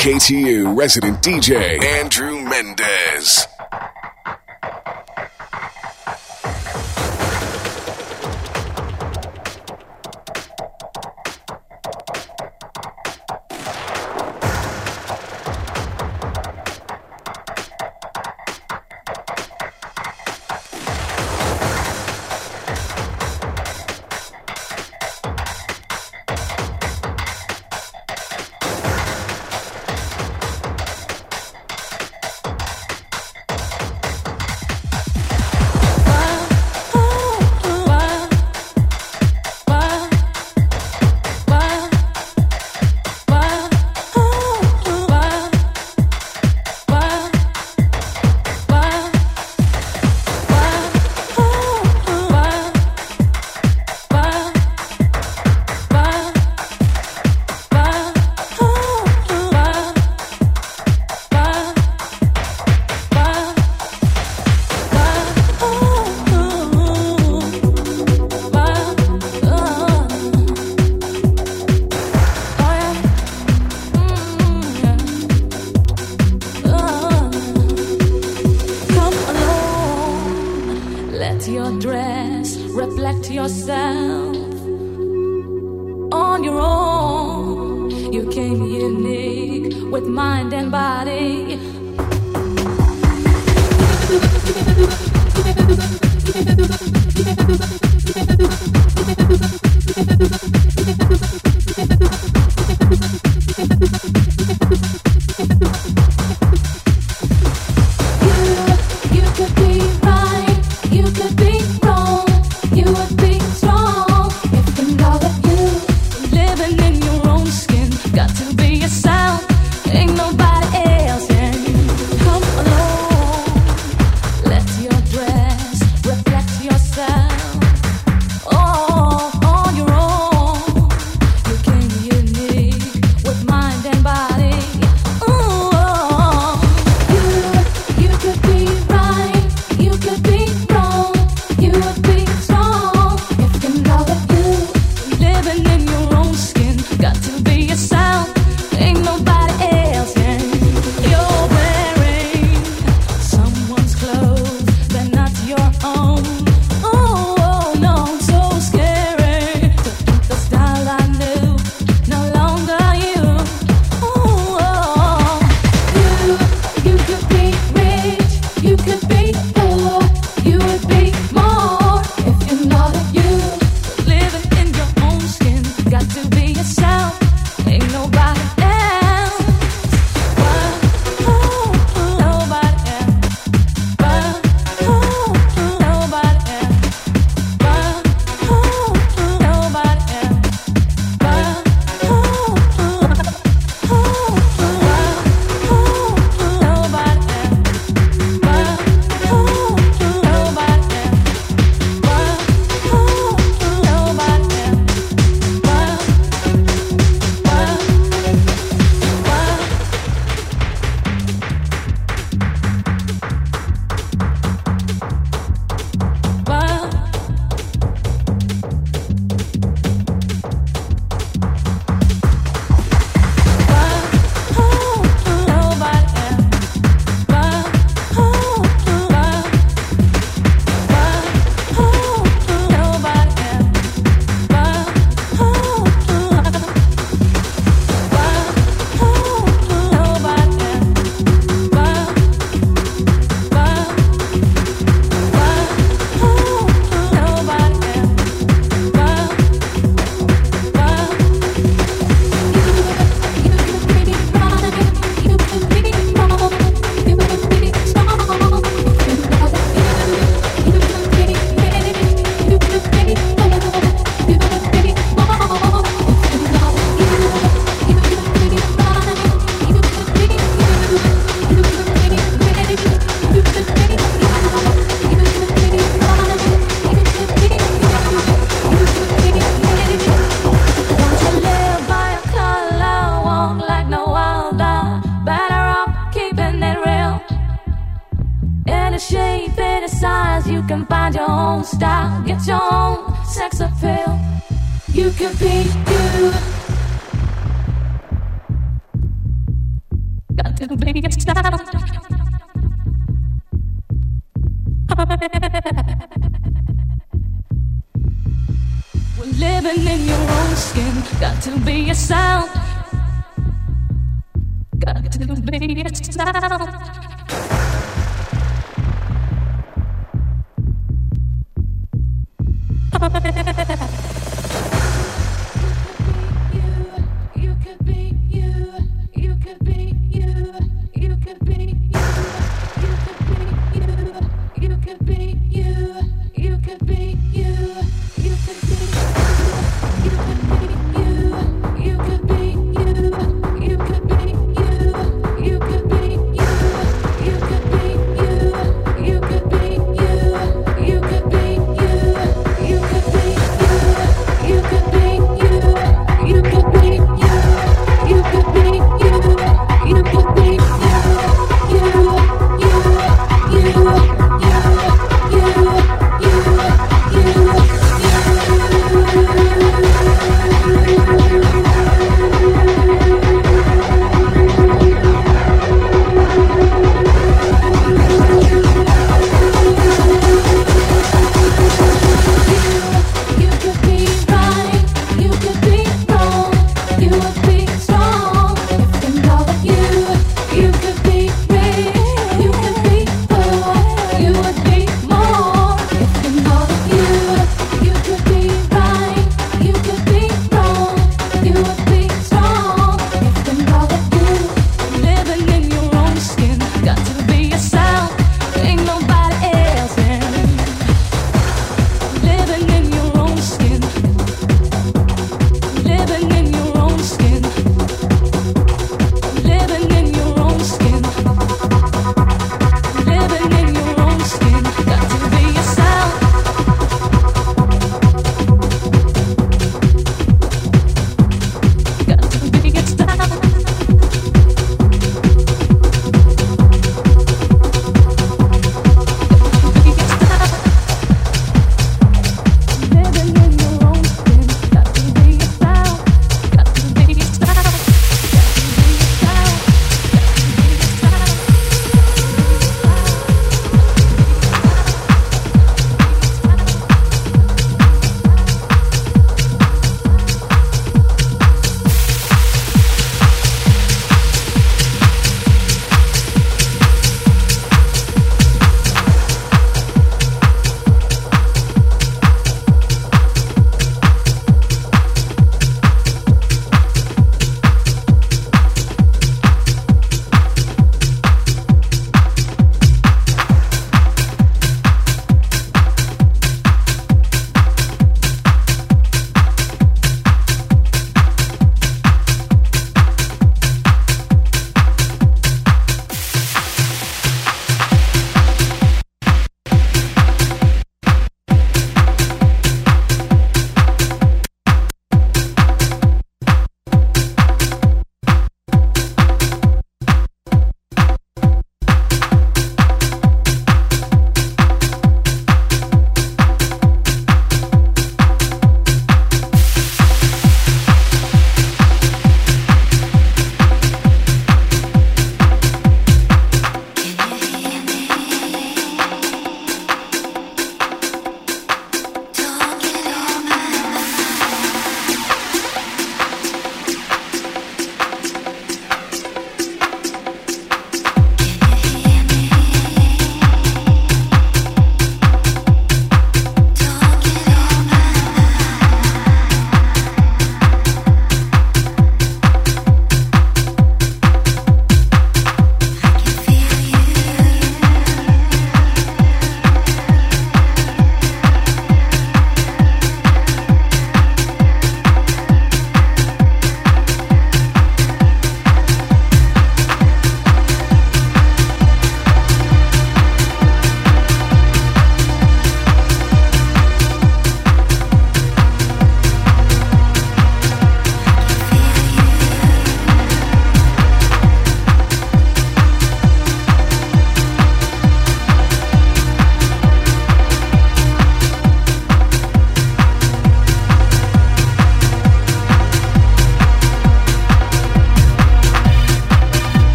KTU resident DJ Andrew Mendez.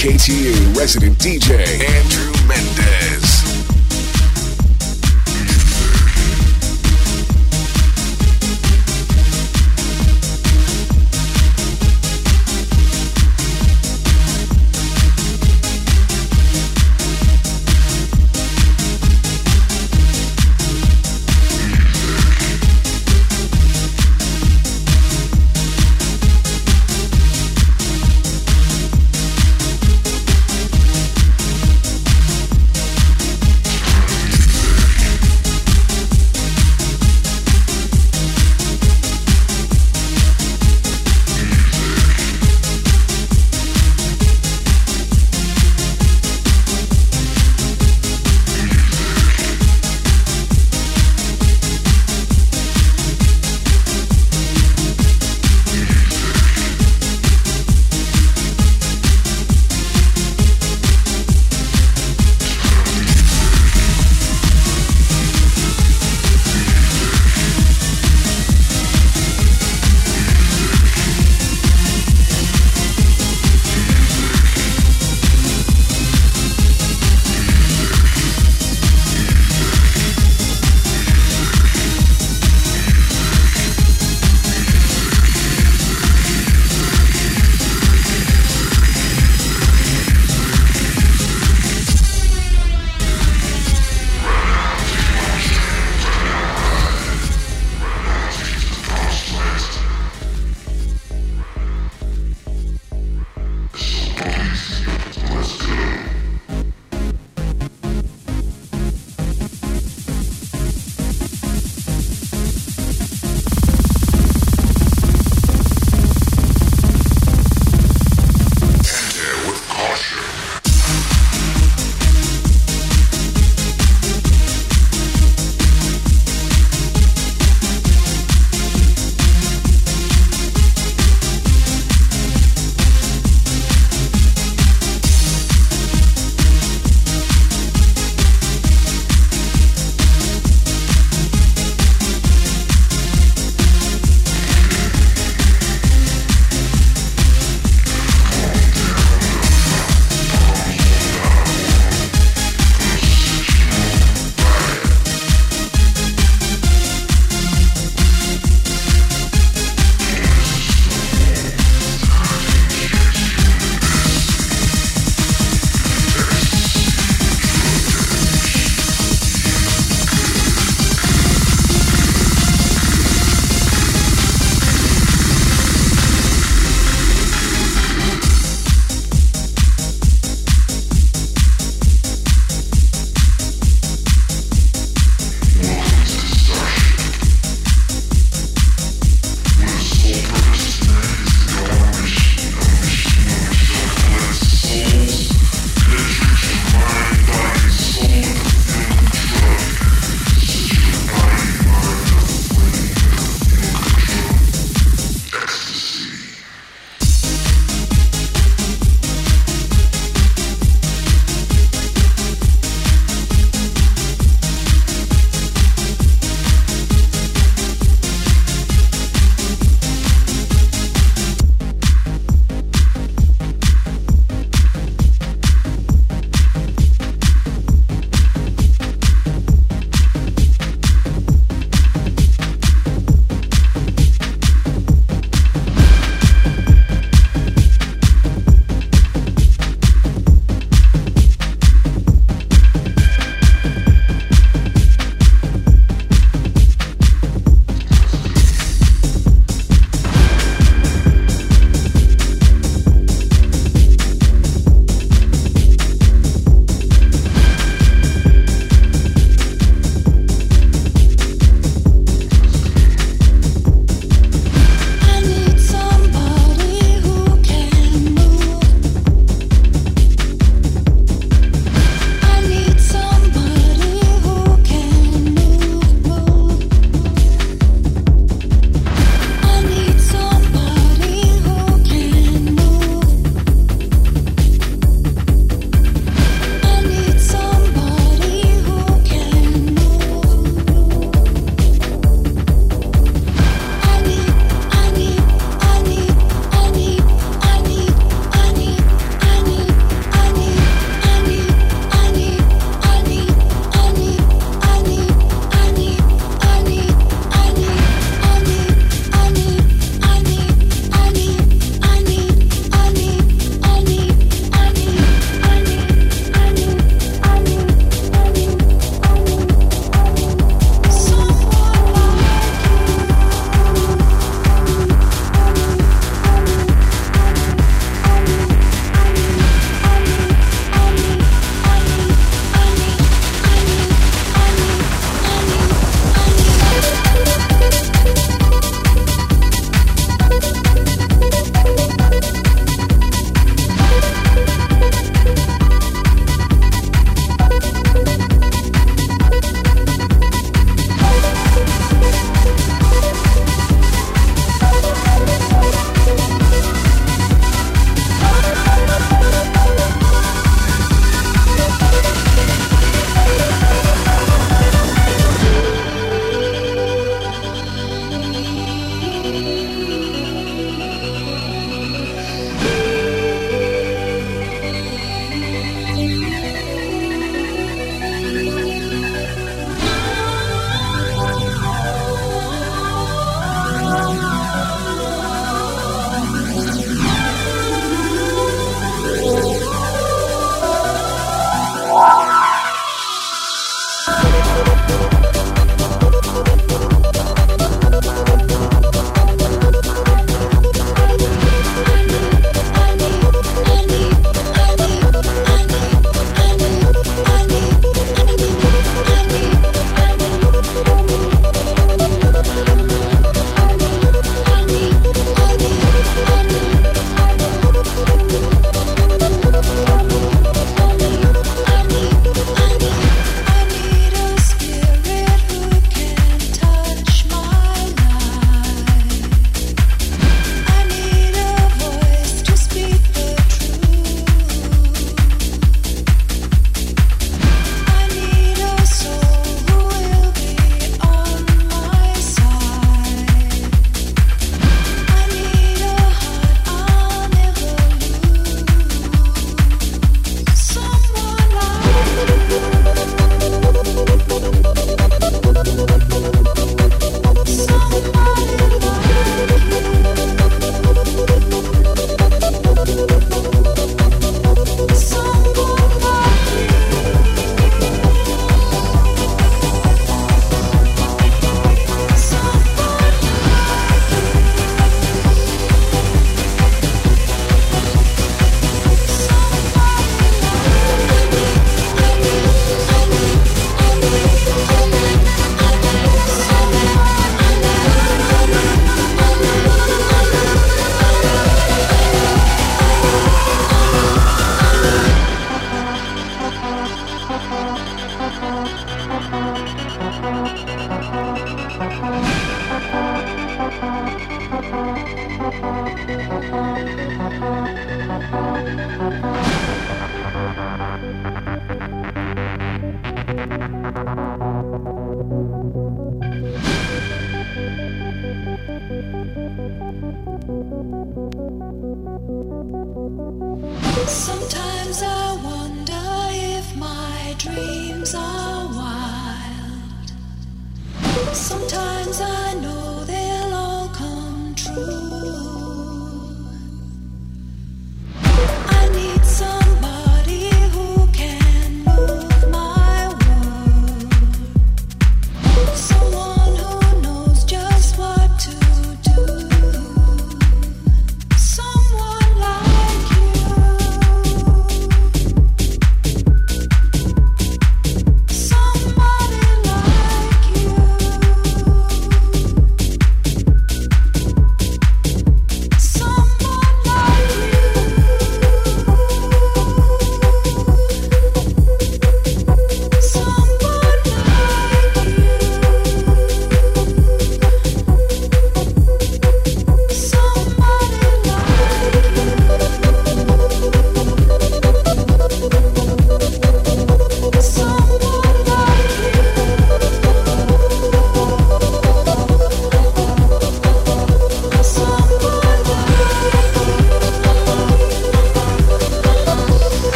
KTU resident DJ Andrew Mendez.